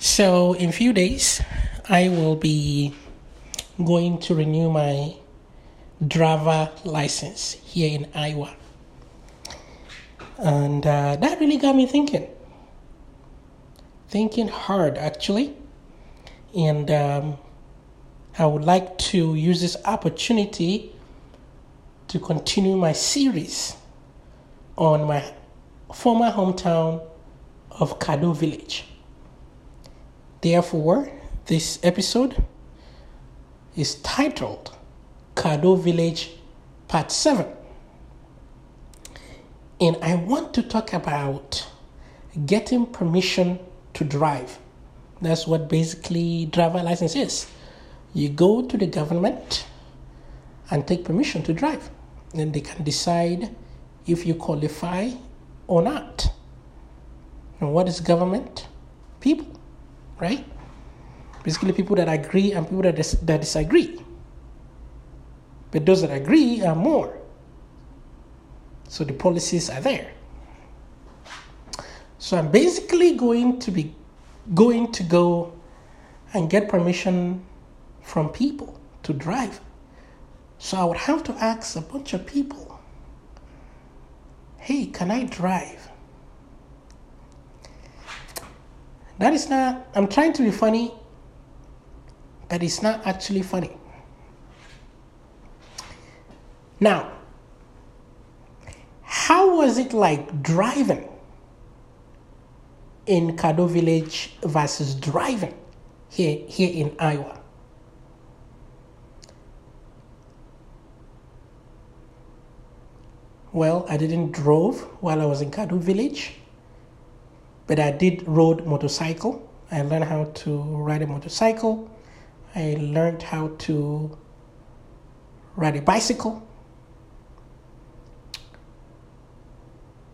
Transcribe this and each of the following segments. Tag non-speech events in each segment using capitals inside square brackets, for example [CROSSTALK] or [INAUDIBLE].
So, in few days, I will be going to renew my driver license here in Iowa. And uh, that really got me thinking. Thinking hard, actually. And um, I would like to use this opportunity to continue my series on my former hometown of Kado Village. Therefore, this episode is titled Kado Village Part 7. And I want to talk about getting permission to drive. That's what basically driver license is. You go to the government and take permission to drive. And they can decide if you qualify or not. And what is government? People right? Basically, people that agree and people that, dis- that disagree. But those that agree are more. So the policies are there. So I'm basically going to be going to go and get permission from people to drive. So I would have to ask a bunch of people, hey, can I drive? That is not, I'm trying to be funny, but it's not actually funny. Now, how was it like driving in Kado Village versus driving here, here in Iowa? Well, I didn't drove while I was in Kado Village but I did rode motorcycle. I learned how to ride a motorcycle. I learned how to ride a bicycle.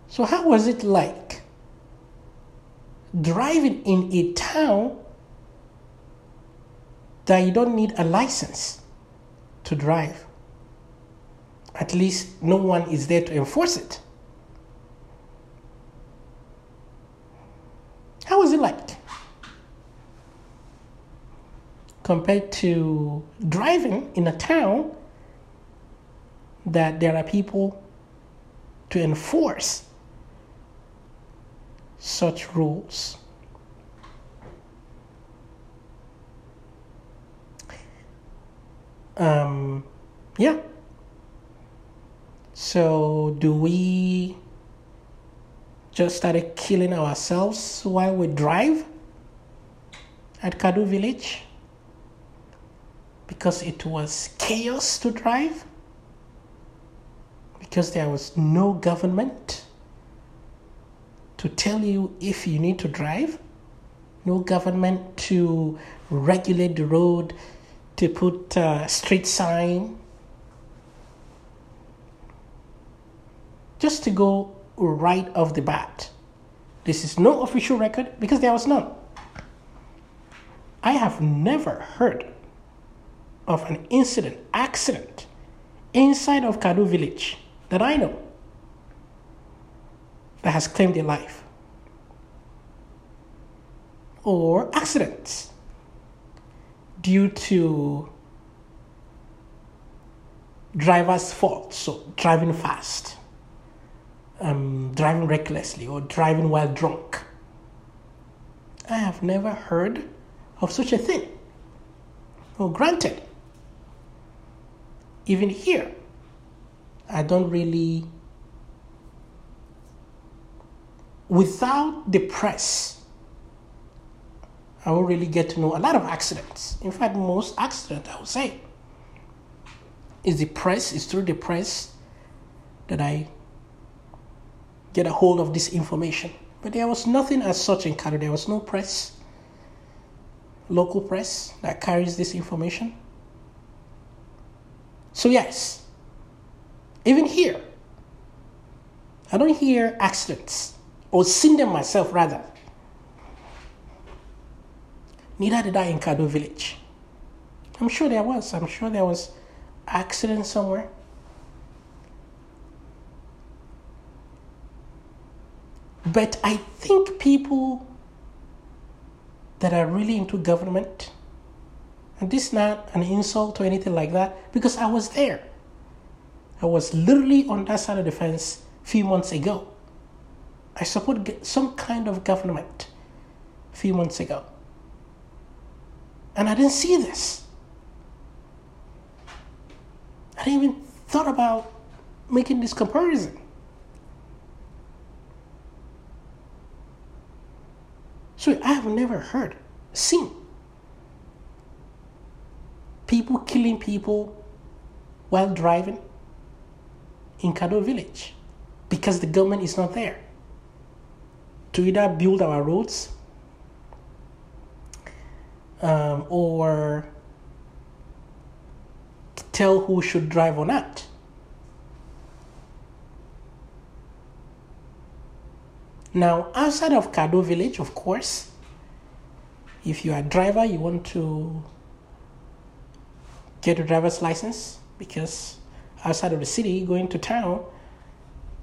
So, how was it like driving in a town that you don't need a license to drive? At least no one is there to enforce it. How was it like? Compared to driving in a town that there are people to enforce such rules. Um, yeah. So, do we just started killing ourselves while we drive at Kado Village because it was chaos to drive, because there was no government to tell you if you need to drive, no government to regulate the road, to put a street sign. Just to go right off the bat. This is no official record because there was none. I have never heard of an incident, accident inside of Kado village that I know that has claimed a life. Or accidents due to driver's fault, so driving fast um, driving recklessly or driving while drunk. I have never heard of such a thing. Well, granted, even here, I don't really, without the press, I will really get to know a lot of accidents. In fact, most accidents, I would say, is the press, is through the press that I get a hold of this information. But there was nothing as such in Canada. There was no press, local press that carries this information. So, yes, even here, I don't hear accidents or see them myself, rather. Neither did I in Kado village. I'm sure there was. I'm sure there was accident somewhere. But I think people that are really into government. And this is not an insult or anything like that because I was there. I was literally on that side of the fence a few months ago. I support some kind of government a few months ago. And I didn't see this. I didn't even thought about making this comparison. So I have never heard, seen people killing people while driving in Kado village because the government is not there to either build our roads um, or tell who should drive or not. Now, outside of Kado village, of course, if you are a driver, you want to get a driver's license because outside of the city, going to town,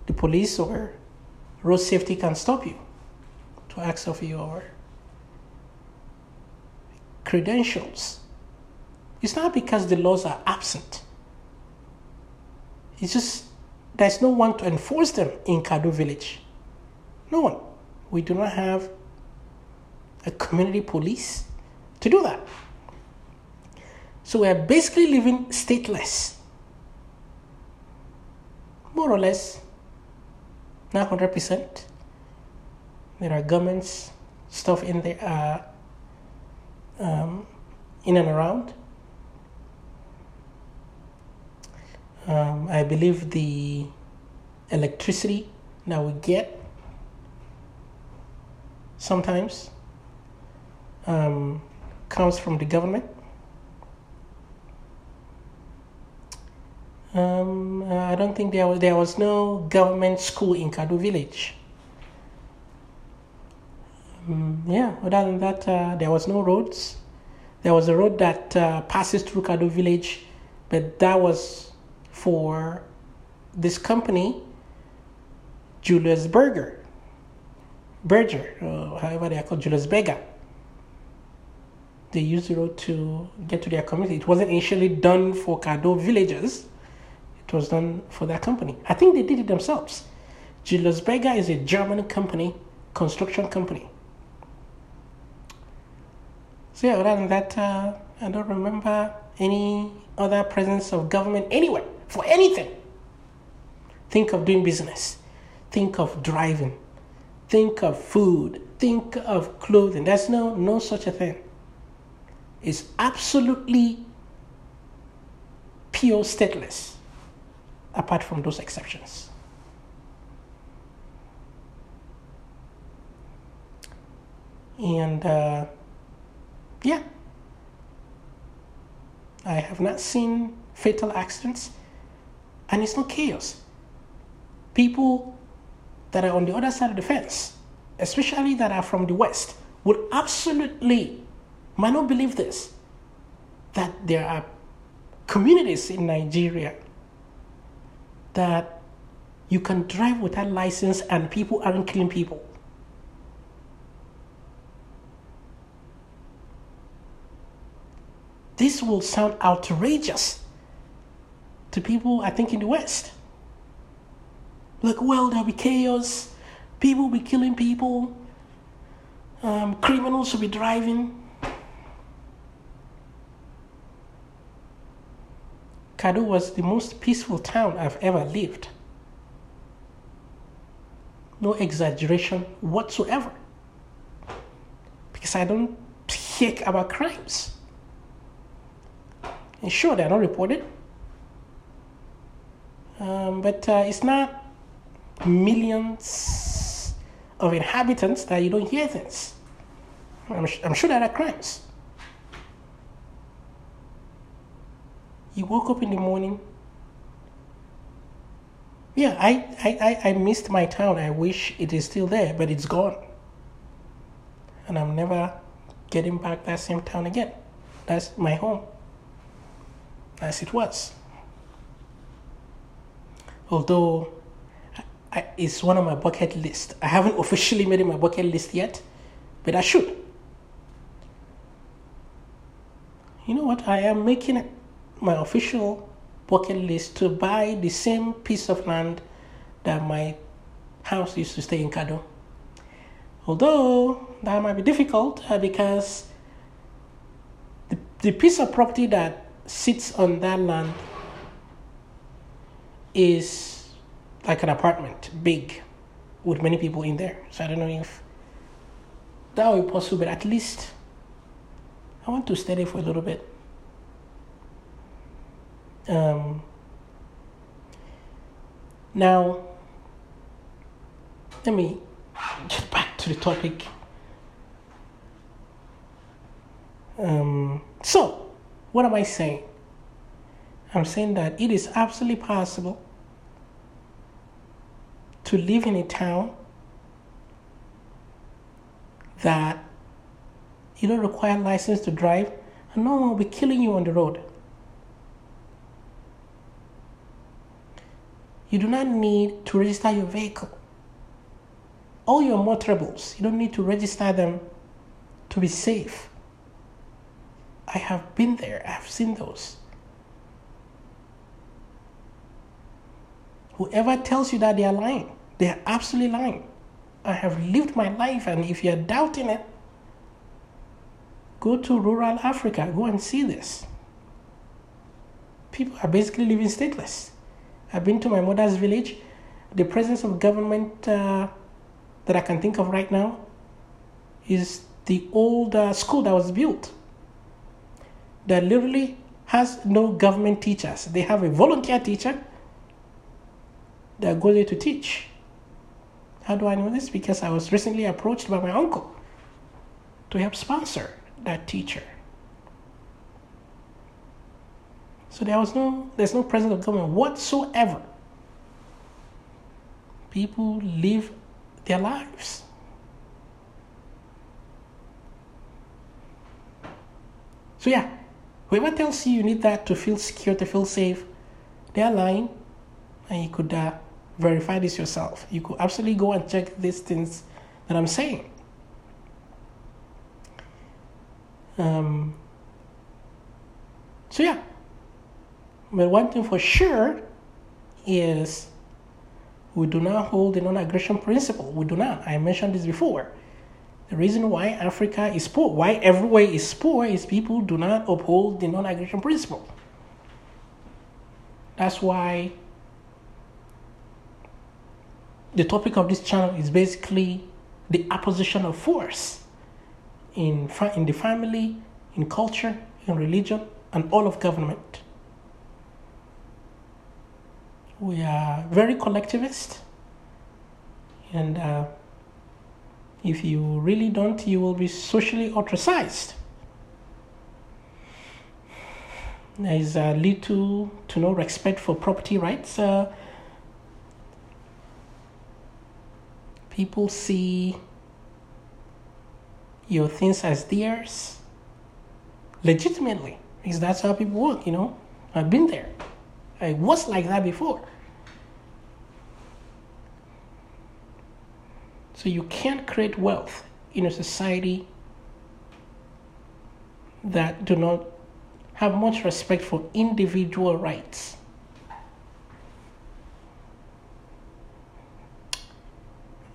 the police or road safety can stop you to ask of your credentials. It's not because the laws are absent. It's just there's no one to enforce them in Kado village. No one. We do not have a community police to do that. So we are basically living stateless. More or less, not 100%. There are governments, stuff in there, uh, um, in and around. Um, I believe the electricity that we get sometimes um, comes from the government. Um, I don't think there was, there was no government school in Kado village. Um, yeah, other than that, uh, there was no roads. There was a road that uh, passes through Kado village, but that was for this company, Julius Berger. Berger, uh, however they are called, Julius Berger. They used the road to get to their community. It wasn't initially done for Kado villagers. Was done for that company. I think they did it themselves. Julius is a German company, construction company. So yeah, other than that, uh, I don't remember any other presence of government anywhere for anything. Think of doing business. Think of driving. Think of food. Think of clothing. There's no no such a thing. It's absolutely pure stateless, apart from those exceptions. And uh, yeah, I have not seen fatal accidents, and it's not chaos. People that are on the other side of the fence, especially that are from the West, would absolutely might not believe this that there are communities in Nigeria that you can drive without license and people aren't killing people. This will sound outrageous to people, I think, in the West. Like, well, there'll be chaos, people will be killing people, um, criminals will be driving. Kado was the most peaceful town I've ever lived. No exaggeration whatsoever. Because I don't hear about crimes. And sure, they're not reported. Um, but uh, it's not millions of inhabitants that you don't hear things. I'm, I'm sure there are crimes. You woke up in the morning. Yeah, I, I, I missed my town. I wish it is still there, but it's gone. And I'm never getting back that same town again. That's my home, as it was. Although I, it's one of my bucket list. I haven't [LAUGHS] officially made it my bucket list yet, but I should. you know what? I am making it my official bucket list to buy the same piece of land that my house used to stay in Kado. Although that might be difficult uh, because the, the piece of property that sits on that land is like an apartment, big, with many people in there. So I don't know if that will be possible, but at least I want to stay there for a little bit. Um, now, let me get back to the topic. Um, so, what am I saying? I'm saying that it is absolutely possible to live in a town that you don't require license to drive and no one will be killing you on the road. You do not need to register your vehicle. All your motorables, you don't need to register them to be safe. I have been there, I have seen those. Whoever tells you that they are lying, they are absolutely lying. I have lived my life, and if you're doubting it, go to rural Africa, go and see this. People are basically living stateless. I've been to my mother's village. The presence of government uh, that I can think of right now is the old uh, school that was built that literally has no government teachers. They have a volunteer teacher that goes there to teach. How do I know this? Because I was recently approached by my uncle to help sponsor that teacher. So there was no there's no presence of government whatsoever. People live their lives. So yeah, whoever tells you you need that to feel secure, to feel safe, they are lying, and you could uh, verify this yourself. You could absolutely go and check these things that I'm saying. Um, so yeah, but one thing for sure is we do not hold the non-aggression principle. We do not. I mentioned this before. The reason why Africa is poor, why everywhere is poor, is people do not uphold the non-aggression principle. That's why the topic of this channel is basically the opposition of force in, in the family, in culture, in religion, and all of government. We are very collectivist, and uh, if you really don't, you will be socially ostracized. There is uh, little to no respect for property rights. Uh, people see your things as theirs legitimately because that's how people work you know i've been there i was like that before so you can't create wealth in a society that do not have much respect for individual rights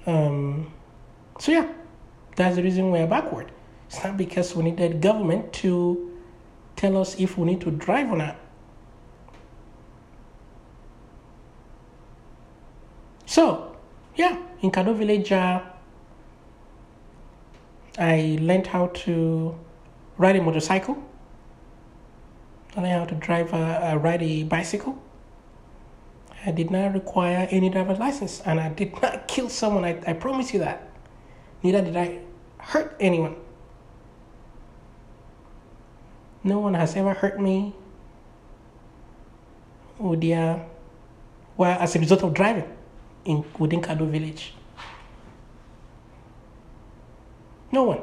Um, so yeah, that's the reason we're backward. It's not because we needed government to tell us if we need to drive or not. So, yeah, in Kado Village, uh, I learned how to ride a motorcycle. I learned how to drive a, a ride a bicycle. I did not require any driver's license and I did [LAUGHS] not kill someone. I, I promise you that. Neither did I hurt anyone. No one has ever hurt me with their, well, as a result of driving in within Kado village. No one.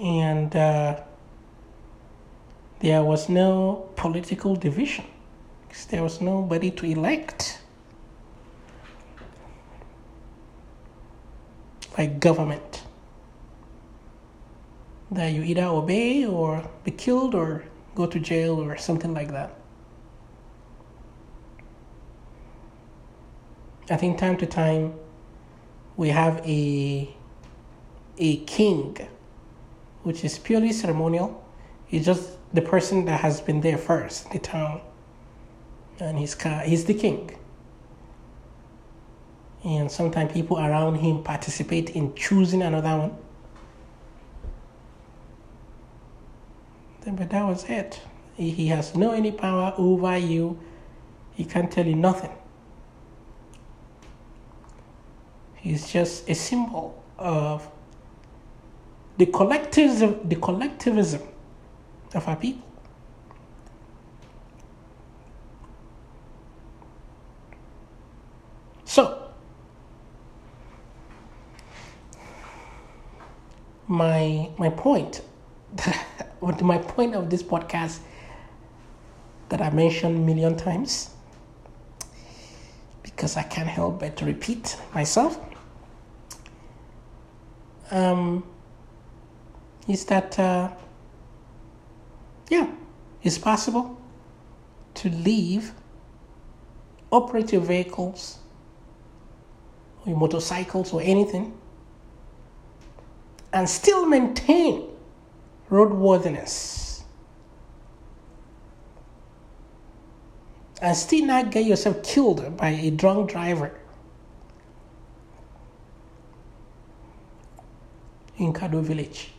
And uh, there was no political division. There was nobody to elect. Like government. that you either obey or be killed or go to jail or something like that. I think time to time we have a a king, which is purely ceremonial. He's just the person that has been there first the town, and he's he's the king. And sometimes people around him participate in choosing another one. But that was it. He has no any power over you. He can't tell you nothing. He's just a symbol of the collectivism, the collectivism of our people. So, my my point, [LAUGHS] my point of this podcast that I mentioned million times, because I can't help but to repeat myself, um, is that, uh, yeah, it's possible to leave operative vehicles or motorcycles or anything and still maintain roadworthiness and still not get yourself killed by a drunk driver in Kado village.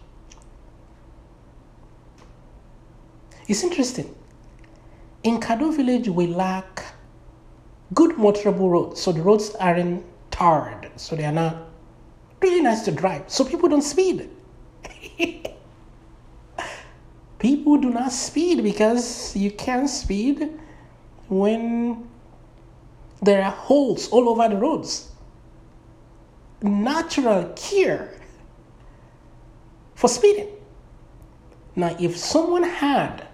It's interesting. In Kado village, we lack good motorable roads. So the roads aren't tarred, so they are not really nice to drive. So people don't speed. [LAUGHS] people do not speed because you can't speed when there are holes all over the roads. Natural cure for speeding. Now, if someone had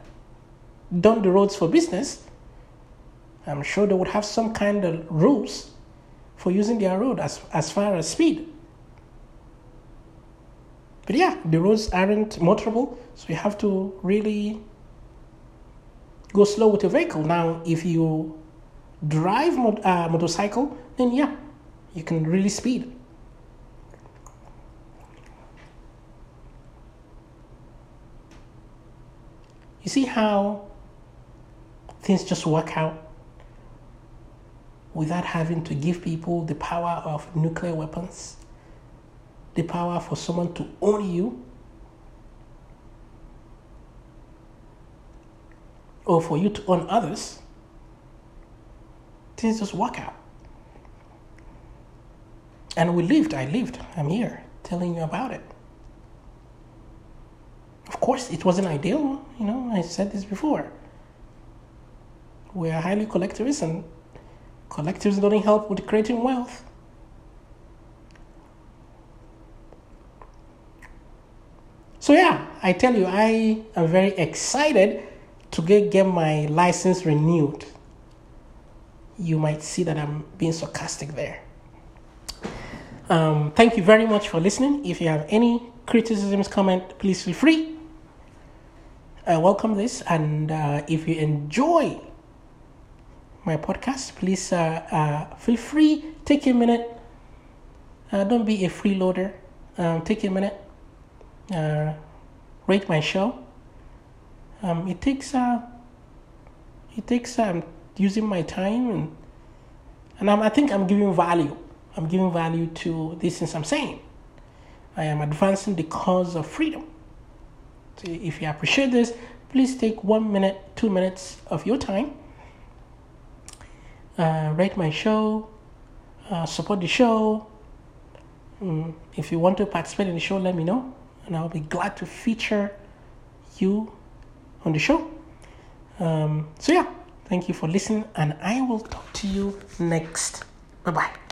done the roads for business, I'm sure they would have some kind of rules for using their road as, as far as speed. But yeah, the roads aren't motorable, so you have to really go slow with your vehicle. Now, if you drive a uh, motorcycle, then yeah, you can really speed. You see how things just work out without having to give people the power of nuclear weapons, the power for someone to own you, or for you to own others. Things just work out. And we lived, I lived, I'm here telling you about it. Of course, it wasn't ideal, you know, I said this before we are highly collectivist and collectives don't help with creating wealth. So yeah, I tell you, I am very excited to get, get my license renewed. You might see that I'm being sarcastic there. Um, thank you very much for listening. If you have any criticisms, comment, please feel free. I welcome this, and uh, if you enjoy my podcast, please uh, uh, feel free, take a minute. Uh, don't be a freeloader. Um, take a minute, uh, rate my show. Um, it takes uh, it takes um, using my time and and I'm, I think I'm giving value. I'm giving value to this things I'm saying. I am advancing the cause of freedom. So if you appreciate this, please take one minute, two minutes of your time uh, rate my show, uh, support the show. Um, if you want to participate in the show, let me know, and I'll be glad to feature you on the show. Um, so, yeah, thank you for listening, and I will talk to you next. Bye bye.